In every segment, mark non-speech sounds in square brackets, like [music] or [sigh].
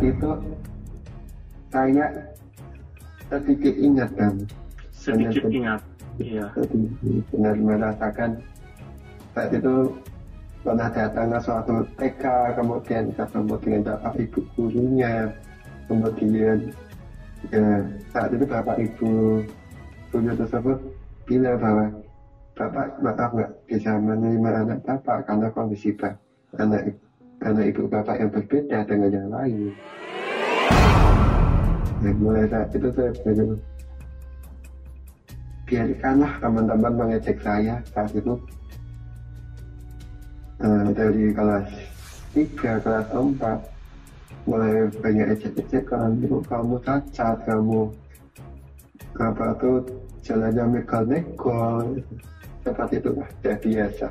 itu saya sedikit ingat kan sedikit Benar, ingat iya. benar merasakan. Saat itu pernah datang ke suatu TK kemudian ketemu dengan bapak ibu gurunya kemudian ya saat itu bapak ibu guru tersebut bilang bahwa bapak maaf nggak bisa menerima anak bapak karena kondisi ba- anak anak ibu bapak yang berbeda dengan yang lain. Dan mulai saat itu saya benar biarkanlah teman-teman mengejek saya saat itu. Eh, dari kelas 3, kelas 4 mulai banyak ejek-ejekan itu kamu cacat kamu apa tuh jalannya megal-megal seperti itu lah biasa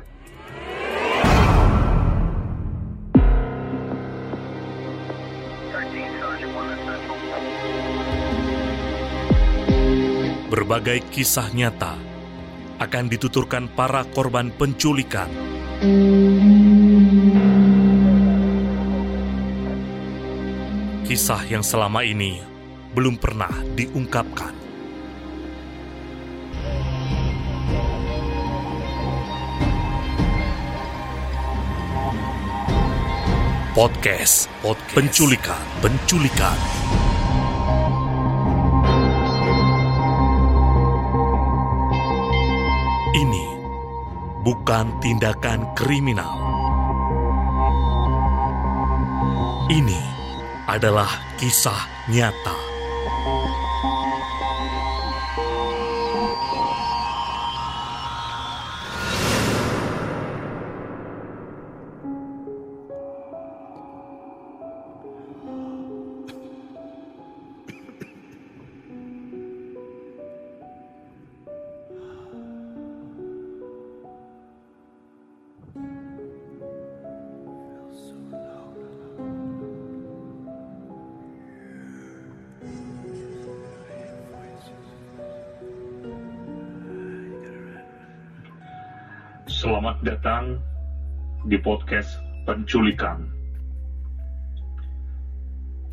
Berbagai kisah nyata akan dituturkan para korban penculikan. Kisah yang selama ini belum pernah diungkapkan. Podcast, podcast penculikan, penculikan. Bukan tindakan kriminal. Ini adalah kisah nyata. Di podcast penculikan.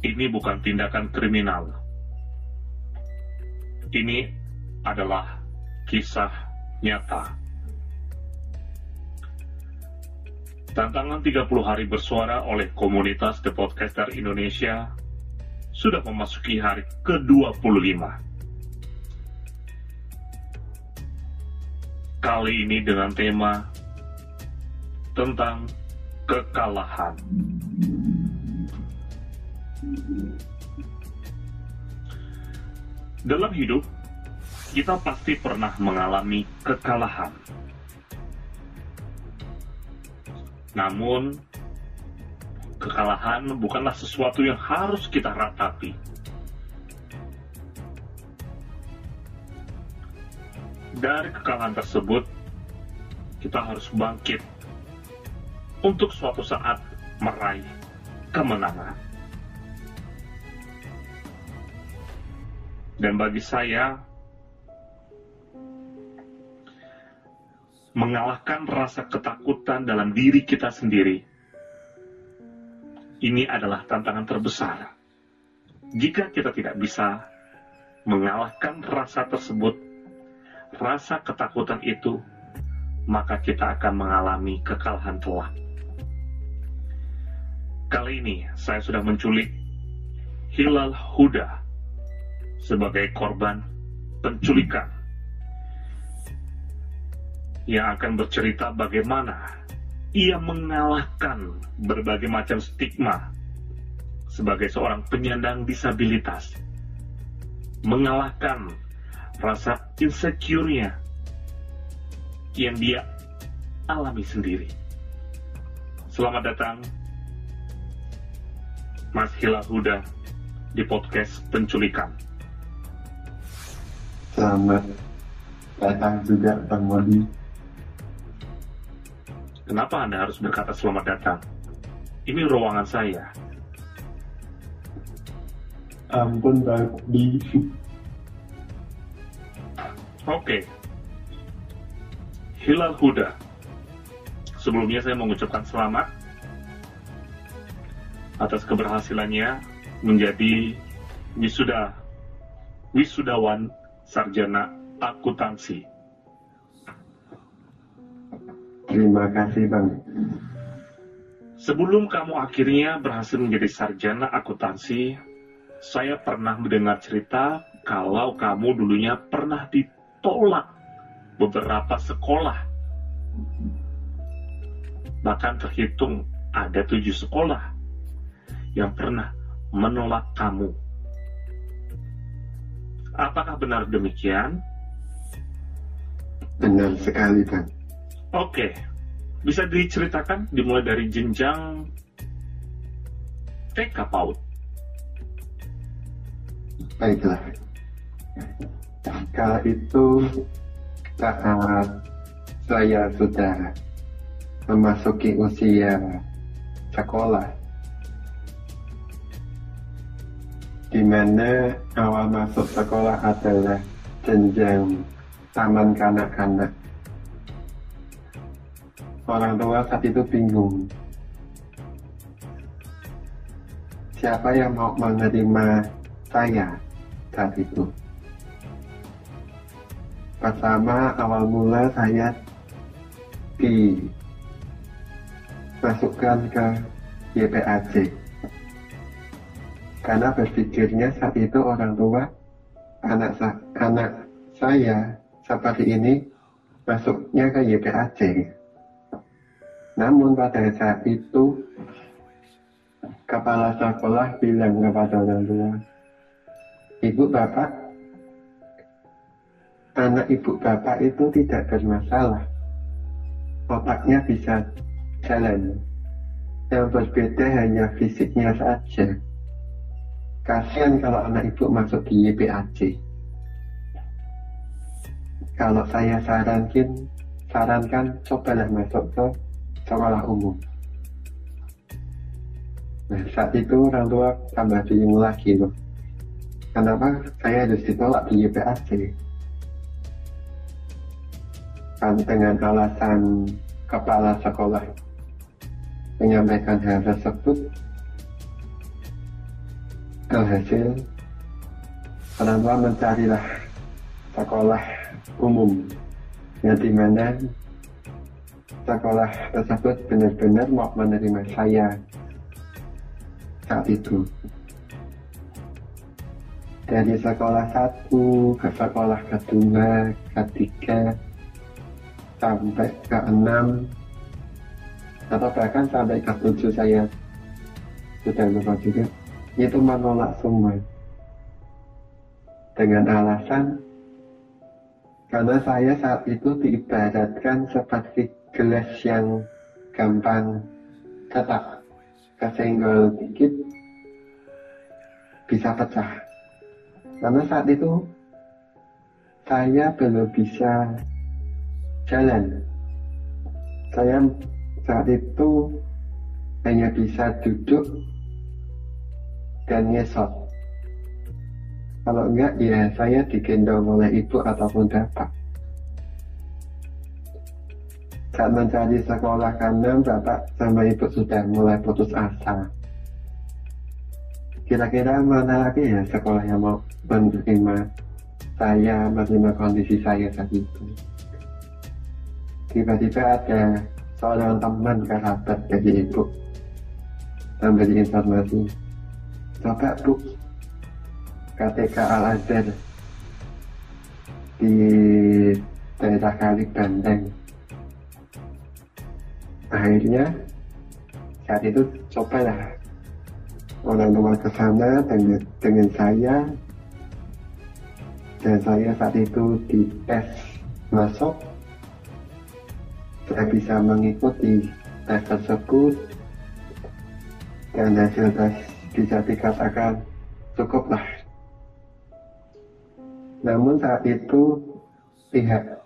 Ini bukan tindakan kriminal. Ini adalah kisah nyata. Tantangan 30 hari bersuara oleh komunitas The Podcaster Indonesia sudah memasuki hari ke-25. Kali ini dengan tema tentang kekalahan. Dalam hidup, kita pasti pernah mengalami kekalahan. Namun, kekalahan bukanlah sesuatu yang harus kita ratapi. Dari kekalahan tersebut, kita harus bangkit untuk suatu saat meraih kemenangan. Dan bagi saya, mengalahkan rasa ketakutan dalam diri kita sendiri, ini adalah tantangan terbesar. Jika kita tidak bisa mengalahkan rasa tersebut, rasa ketakutan itu, maka kita akan mengalami kekalahan telak. Kali ini saya sudah menculik Hilal Huda sebagai korban penculikan yang akan bercerita bagaimana ia mengalahkan berbagai macam stigma sebagai seorang penyandang disabilitas, mengalahkan rasa insecure-nya yang dia alami sendiri. Selamat datang, Mas Hilal Huda di podcast penculikan. selamat datang juga Bang Modi Kenapa Anda harus berkata selamat datang? Ini ruangan saya. ampun Bang Modi Oke. Hilal Huda. Sebelumnya saya mengucapkan selamat atas keberhasilannya menjadi wisuda wisudawan sarjana akuntansi. Terima kasih Bang. Sebelum kamu akhirnya berhasil menjadi sarjana akuntansi, saya pernah mendengar cerita kalau kamu dulunya pernah ditolak beberapa sekolah. Bahkan terhitung ada tujuh sekolah yang pernah menolak kamu. Apakah benar demikian? Benar sekali Bang. Oke, bisa diceritakan dimulai dari jenjang TK PAUD. Baiklah. Kala itu saat saya sudah memasuki usia sekolah, mana awal masuk sekolah adalah jenjang taman kanak-kanak. Orang tua saat itu bingung. Siapa yang mau menerima saya saat itu? Pertama awal mula saya dimasukkan ke YPAC karena berpikirnya saat itu orang tua anak sa anak saya seperti ini masuknya ke YPAC. Namun pada saat itu kepala sekolah bilang kepada orang tua, ibu bapak, anak ibu bapak itu tidak bermasalah, otaknya bisa jalan. Yang berbeda hanya fisiknya saja. Kasihan kalau anak ibu masuk di YPAC. Kalau saya sarankan, sarankan cobalah masuk ke sekolah umum. Nah, saat itu orang tua tambah bingung lagi loh. Kenapa saya harus ditolak di YPAC? Kan dengan alasan kepala sekolah menyampaikan hal tersebut, alhasil orang tua mencarilah sekolah umum. Yang di mana sekolah tersebut benar-benar mau menerima saya saat itu. Dari sekolah satu ke sekolah kedua ketiga sampai ke enam atau bahkan sampai ke tujuh saya. Sudah lupa juga itu menolak semua. Dengan alasan karena saya saat itu diibaratkan seperti gelas yang gampang retak kesenggol dikit bisa pecah. Karena saat itu saya belum bisa jalan. Saya saat itu hanya bisa duduk dan ngesot kalau enggak ya saya digendong oleh ibu ataupun bapak. Saat mencari sekolah karena bapak sama ibu sudah mulai putus asa. Kira-kira mana lagi ya sekolah yang mau menerima saya menerima kondisi saya saat itu? Tiba-tiba ada seorang teman kerabat dari ibu. Memberi informasi coba bu. KTK Al Azhar. Di daerah Kali Bandeng akhirnya saat itu cobalah orang tua ke sana dengan, dengan saya. Dan saya saat itu di tes masuk. Saya bisa mengikuti tes tersebut. Dan hasil tes bisa dikatakan cukuplah. Namun saat itu pihak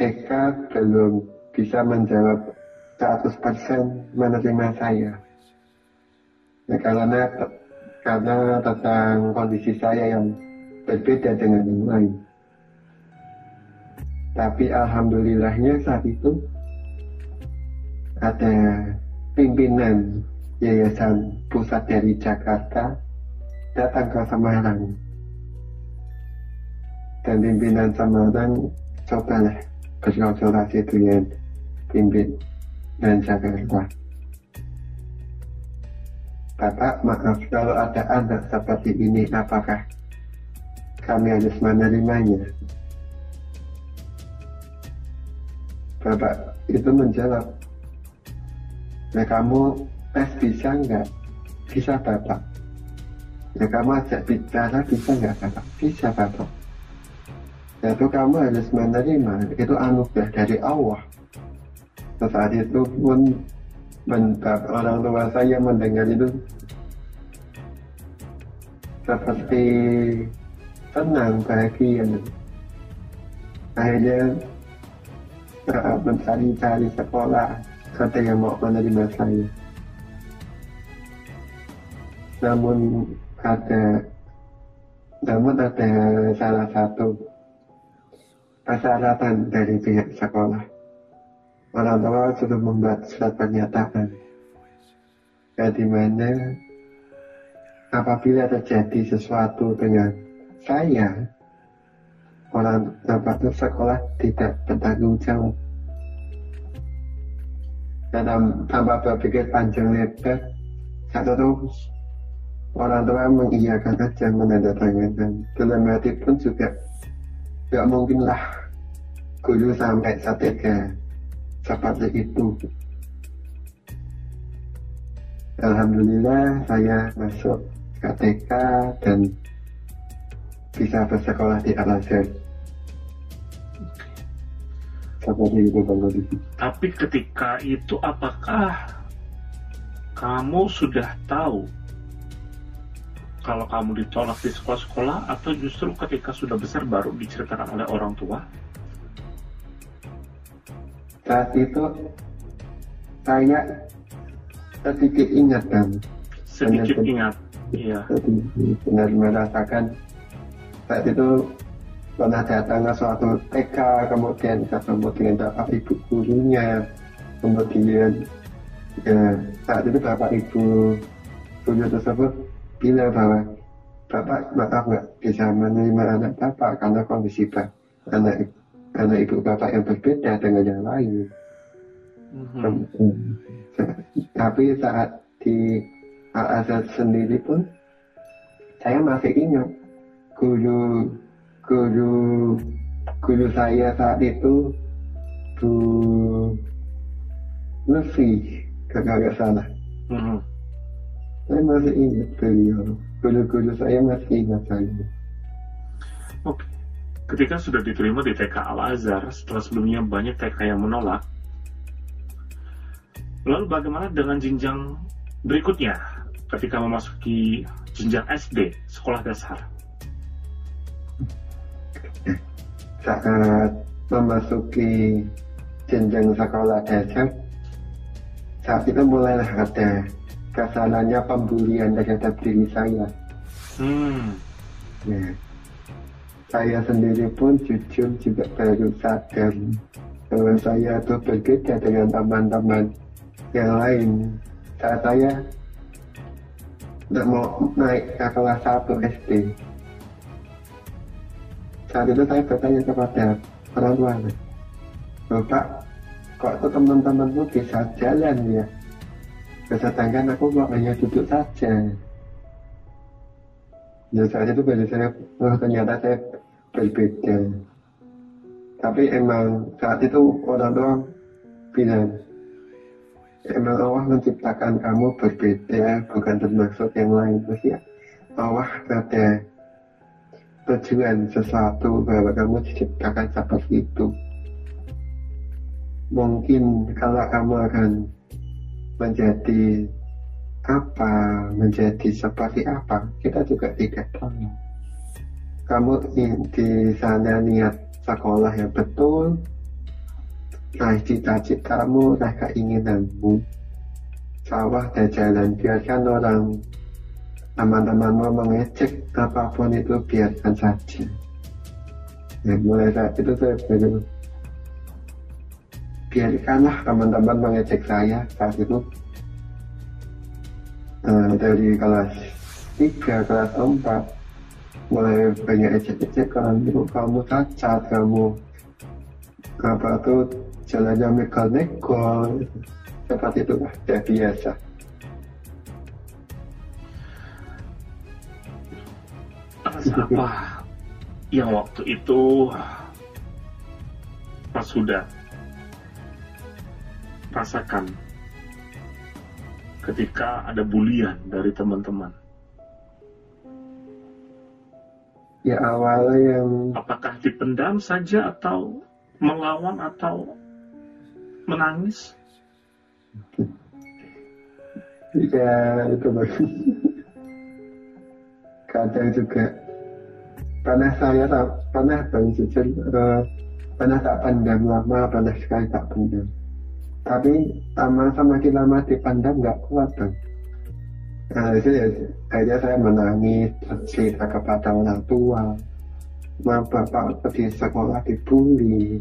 TK belum bisa menjawab 100% menerima saya. Ya, karena karena tentang kondisi saya yang berbeda dengan yang lain. Tapi alhamdulillahnya saat itu ada pimpinan Yayasan Pusat dari Jakarta datang ke Semarang dan pimpinan Semarang cobalah berkonsultasi dengan pimpin dan Jakarta. Bapak, maaf kalau ada anak seperti ini, apakah kami harus menerimanya? Bapak itu menjawab, ya kamu tes bisa nggak? Bisa Bapak. Ya kamu ajak bicara bisa nggak Bapak? Bisa Bapak. Yaitu kamu harus menerima, itu anugerah dari Allah. Saat itu pun orang tua saya mendengar itu seperti senang bahagia akhirnya mencari-cari sekolah ada yang mau menerima saya namun ada namun ada salah satu persyaratan dari pihak sekolah. Orang tua sudah membuat surat pernyataan. Ya di mana apabila terjadi sesuatu dengan saya orang dapat sekolah tidak bertanggung jawab. Dan tanpa berpikir panjang lebar satu terus orang tua mengiyakan aja menandatangani dalam hati pun juga gak mungkinlah guru sampai satega seperti itu. Alhamdulillah saya masuk KTK dan bisa bersekolah di Al Azhar. Seperti itu Bang. Tapi ketika itu apakah kamu sudah tahu kalau kamu ditolak di sekolah-sekolah atau justru ketika sudah besar baru diceritakan oleh orang tua? saat itu saya sedikit ingat kan sedikit ingat iya benar merasakan saat itu pernah datang suatu TK kemudian ketemu dengan bapak ibu gurunya kemudian ya, saat itu bapak ibu guru tersebut bilang bahwa bapak maaf nggak bisa menerima anak bapak karena kondisi anak karena ibu bapak yang berbeda dengan yang lain. Mm-hmm. Tapi saat di Al Azhar sendiri pun saya masih ingat guru guru guru saya saat itu Bu Lucy kalau nggak salah. Mm-hmm. Saya masih ingat beliau. Guru-guru saya masih ingat saya. Oke. Okay ketika sudah diterima di TK Al-Azhar setelah sebelumnya banyak TK yang menolak lalu bagaimana dengan jenjang berikutnya ketika memasuki jenjang SD sekolah dasar saat memasuki jenjang sekolah dasar saat itu mulailah ada kesalahannya pembulian terhadap diri saya. Hmm. ya. Saya sendiri pun jujur juga baru sadar bahwa saya itu berbeda dengan teman-teman yang lain. Saat saya tidak mau naik ke kelas 1 SD saat itu saya bertanya kepada orang tua Bapak kok itu teman-temanmu bisa jalan ya sedangkan aku kok hanya duduk saja. Ya saat itu bagi saya oh ternyata saya berbeda. Tapi emang saat itu orang tua bilang emang Allah menciptakan kamu berbeda bukan termaksud yang lain. Terus ya Allah ada tujuan sesuatu bahwa kamu diciptakan seperti itu. Mungkin kalau kamu akan menjadi apa, menjadi seperti apa, kita juga tidak tahu. Kamu di sana niat sekolah yang betul, raih cita-citamu, raih keinginanmu, sawah dan jalan, biarkan orang teman-temanmu mengecek apa pun itu biarkan saja. Ya, mulai saat itu saya baru biarkanlah teman-teman mengecek saya saat itu. Uh, dari kelas tiga kelas empat mulai banyak ecek-ecekan kamu cacat kamu apa tuh jalannya mekal-mekal seperti itu ya biasa. Apa? Yang waktu itu pas sudah rasakan ketika ada bulian dari teman-teman? Ya awalnya yang Apakah dipendam saja atau melawan atau menangis? ya itu bagus. Kadang juga pernah saya tak pernah bang jujur eh, pernah tak pandang lama pernah sekali tak pandang tapi sama semakin lama dipandang nggak kuat bang. Nah itu ya akhirnya saya menangis cerita kepada orang tua. Ma bapak aku di sekolah dibully.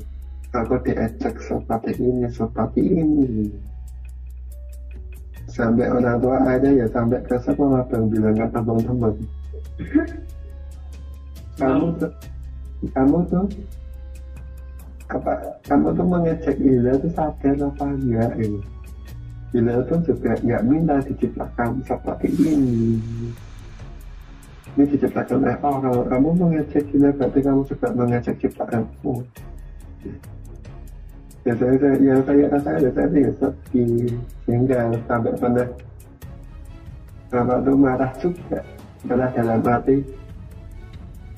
Aku diejek seperti ini seperti ini. Sampai orang tua ada ya sampai ke sekolah bang bilang ke teman-teman. [laughs] Kamu tuh kamu tuh apa kamu tuh mengecek Ila tuh sadar apa enggak ini? Ila tuh juga nggak minta diciptakan seperti ini. Ini diciptakan oleh orang. Kamu mengecek Ila berarti kamu juga mengecek ciptaanmu. Ya saya, saya yang saya rasakan ya saya ya sedih sehingga sampai pernah bapak tuh marah juga. Pernah dalam hati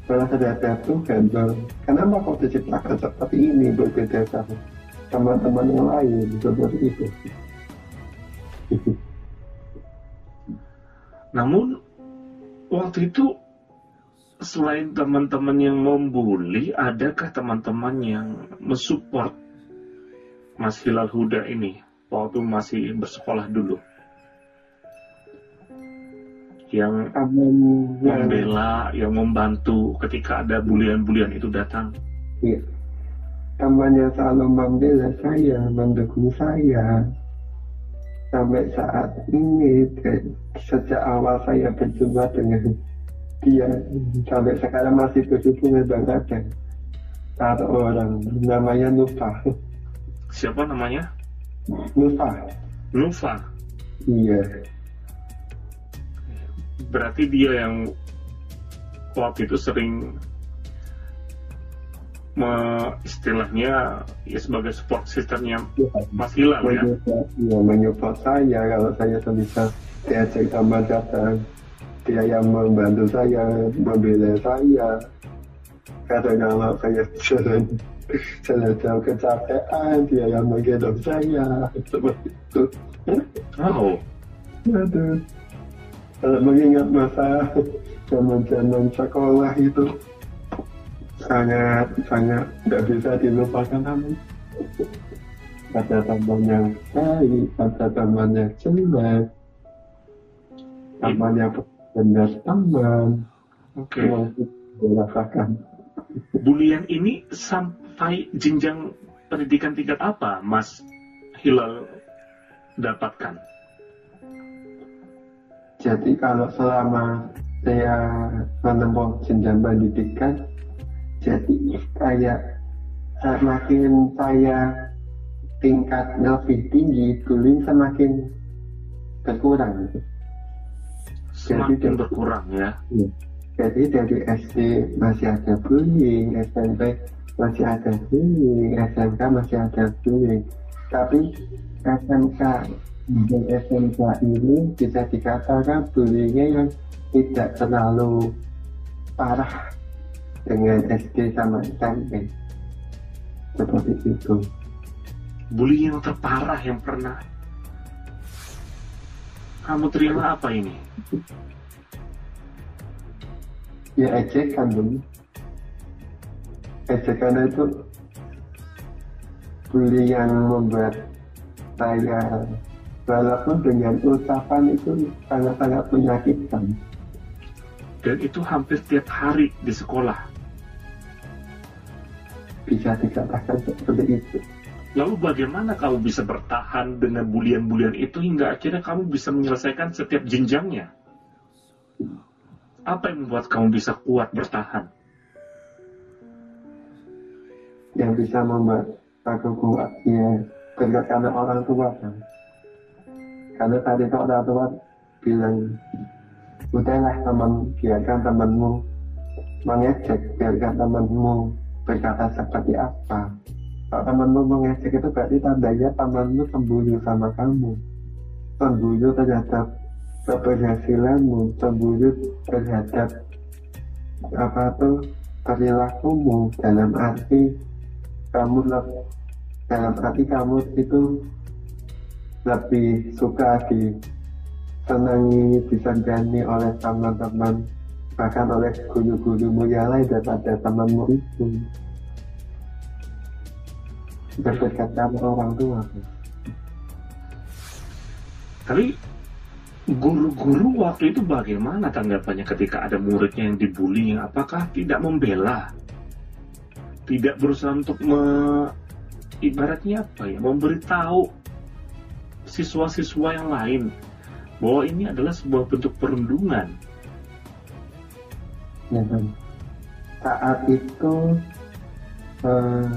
malah terhadap Tuhan bahwa kenapa kau diciptakan seperti ini berbeda sama teman-teman yang lain seperti itu. Namun waktu itu selain teman-teman yang membuli, adakah teman-teman yang mensupport Mas Hilal Huda ini waktu masih bersekolah dulu? Yang yang membela, yang membantu ketika ada bulian-bulian itu datang. iya, yang selalu membela saya mendukung saya. Sampai saat ini kayak sejak awal saya berjumpa dengan dia sampai sekarang masih berhubungan banget ada satu orang namanya Nufa. Siapa namanya? Nufa. Nufa. iya Berarti dia yang waktu itu sering me- istilahnya ya sebagai support systemnya Mas Hilal ya. ya, menyupport saya kalau saya bisa diajak tambah datang dia yang membantu saya membela saya. Kadang kalau saya jalan jalan jauh kecapean dia yang menggendong saya. Seperti itu. Oh, aduh mengingat masa zaman zaman sekolah itu sangat sangat tidak bisa dilupakan namun ada teman yang baik ada teman yang jelek teman yang benar teman yang dirasakan Bulian ini sampai jenjang pendidikan tingkat apa, Mas Hilal dapatkan? Jadi kalau selama saya menempuh jenjang pendidikan jadi kayak semakin saya tingkat lebih tinggi bullying semakin berkurang Semakin Jadi- berkurang ya. jadi dari SD masih ada bullying SMP masih ada bullying SMK masih ada bullying tapi SMK dan SMK ini bisa dikatakan bullyingnya yang tidak terlalu parah dengan SD sama SMP seperti itu. Bullying yang terparah yang pernah kamu terima apa ini? ya ejekan dong ejekan itu bully yang membuat saya walaupun dengan ucapan itu sangat-sangat menyakitkan Dan itu hampir tiap hari di sekolah. bisa dikatakan seperti itu Lalu bagaimana kamu bisa bertahan dengan bulian-bulian itu hingga akhirnya kamu bisa menyelesaikan setiap jenjangnya? Apa yang membuat kamu bisa kuat bertahan? Yang bisa membuat aku kuat ya karena orang tua kan. Karena tadi itu orang tua bilang udahlah teman biarkan temanmu mengecek biarkan temanmu berkata seperti apa. Kalau temanmu mengecek itu berarti tandanya temanmu sembunyi sama kamu. Sembunyi terhadap keberhasilanmu sembunyi terhadap apa tuh perilakumu. Dalam arti kamu dalam arti kamu itu lebih suka di senangi disegani oleh teman-teman bahkan oleh guru-gurumu yang lain daripada temanmu. Itu berdekat sama orang tua. Tapi guru-guru waktu itu bagaimana tanggapannya ketika ada muridnya yang dibully? Apakah tidak membela? Tidak berusaha untuk me, ibaratnya apa ya? Memberitahu siswa-siswa yang lain bahwa ini adalah sebuah bentuk perundungan. Ya. Saat itu uh,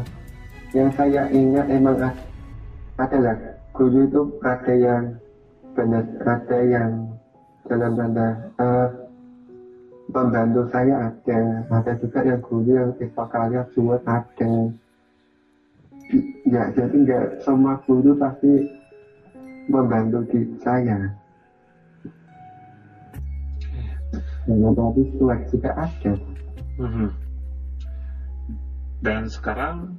yang saya ingat emang adalah guru itu ada yang benar ada yang dalam tanda uh, membantu saya ada ada juga yang guru yang kalian semua ada ya jadi nggak semua guru pasti membantu di saya tadi cuek juga ada. Mm-hmm. Dan sekarang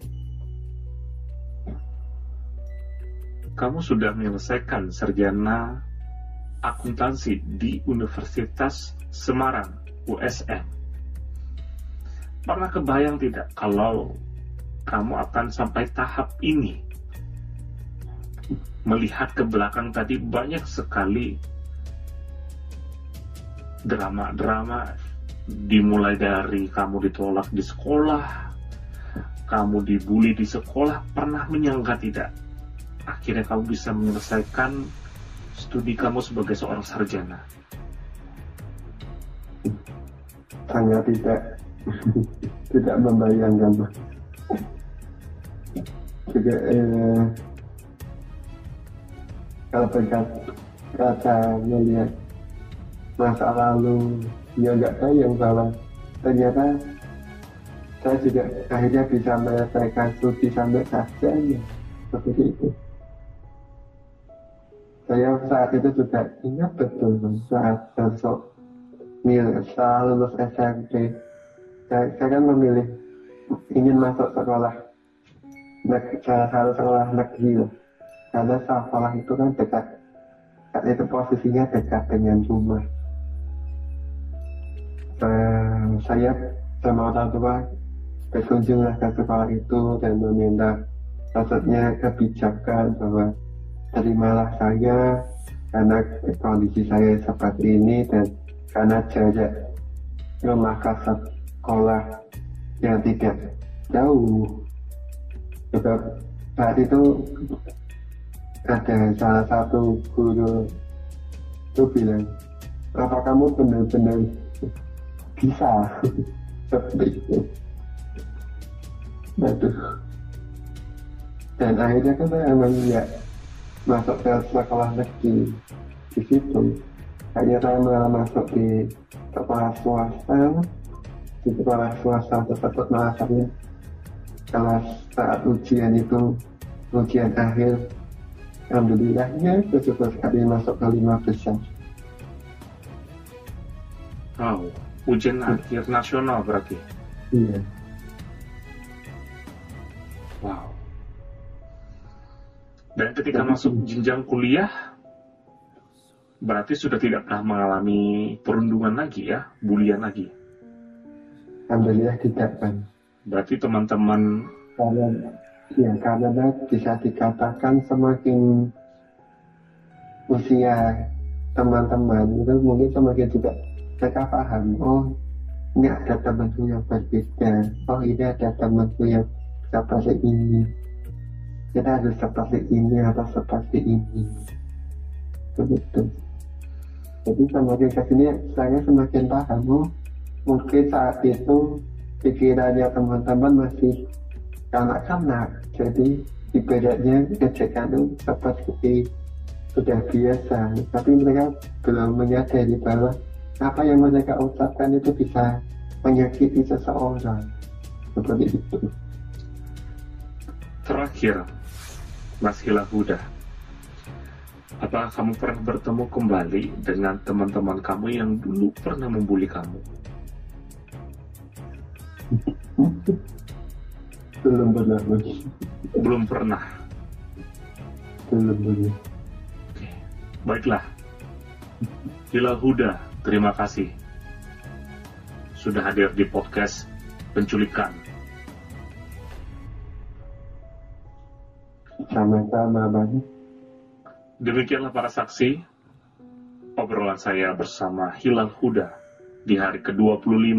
kamu sudah menyelesaikan sarjana akuntansi di Universitas Semarang, USM. Pernah kebayang tidak kalau kamu akan sampai tahap ini? Melihat ke belakang tadi banyak sekali drama-drama dimulai dari kamu ditolak di sekolah, kamu dibully di sekolah, pernah menyangka tidak? Akhirnya kamu bisa menyelesaikan studi kamu sebagai seorang sarjana. Hanya tidak [laughs] tidak membayangkan juga eh, kalau berkata melihat masa lalu ya nggak tahu yang salah ternyata saya juga akhirnya bisa menyelesaikan studi sampai sarjana seperti itu. Saya saat itu juga ingat betul saat besok setelah lulus SMP saya, saya kan memilih ingin masuk sekolah salah sekolah negeri karena sekolah itu kan dekat. Karena itu posisinya dekat dengan rumah. Uh, saya sama orang tua berkunjunglah ke sekolah itu dan meminta maksudnya kebijakan bahwa terimalah saya karena kondisi saya seperti ini dan karena jarak rumah ke sekolah yang tidak jauh. Juga saat itu ada salah satu guru itu bilang apa kamu benar-benar bisa? [laughs] Seperti itu. Aduh. dan akhirnya kan saya emang ya masuk ke sekolah negeri di situ. Akhirnya saya malah masuk di sekolah swasta di sekolah swasta tersebut malah kelas saat ujian itu ujian akhir Alhamdulillahnya bersyukur sekali masuk ke lima besar. Wow ujian akhir nasional berarti. Iya. Wow. Dan ketika masuk jenjang kuliah berarti sudah tidak pernah mengalami perundungan lagi ya bulian lagi? Alhamdulillah tidak kan berarti teman-teman ya karena bisa dikatakan semakin usia teman-teman itu mungkin semakin juga mereka paham oh ini ada temanku yang berbeda oh ini ada temanku yang seperti ini. Kita harus seperti ini atau seperti ini. Begitu. Jadi semakin ke sini saya semakin paham oh, mungkin saat itu pikirannya teman-teman masih kanak-kanak jadi ibaratnya ejekan itu seperti sudah biasa tapi mereka belum menyadari bahwa apa yang mereka ucapkan itu bisa menyakiti seseorang seperti itu terakhir Mas Hilal Huda. Apakah kamu pernah bertemu kembali dengan teman-teman kamu yang dulu pernah membuli kamu [laughs] belum pernah belum pernah. Belum pernah. Baiklah. Hilal Huda terima kasih. Sudah hadir di podcast penculikan. Sama-sama banget Demikianlah para saksi, obrolan saya bersama Hilal Huda di hari ke-25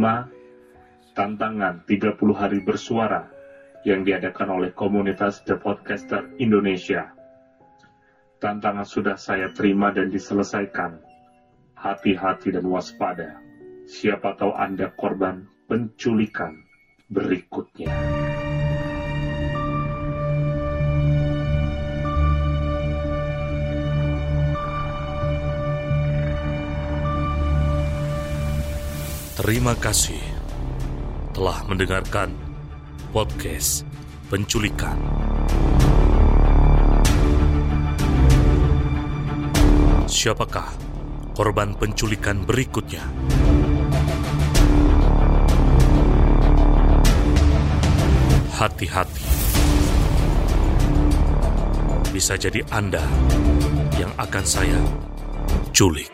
tantangan 30 hari bersuara yang diadakan oleh komunitas The Podcaster Indonesia. Tantangan sudah saya terima dan diselesaikan. Hati-hati dan waspada. Siapa tahu Anda korban penculikan berikutnya. Terima kasih telah mendengarkan podcast penculikan. Siapakah korban penculikan berikutnya? Hati-hati. Bisa jadi Anda yang akan saya culik.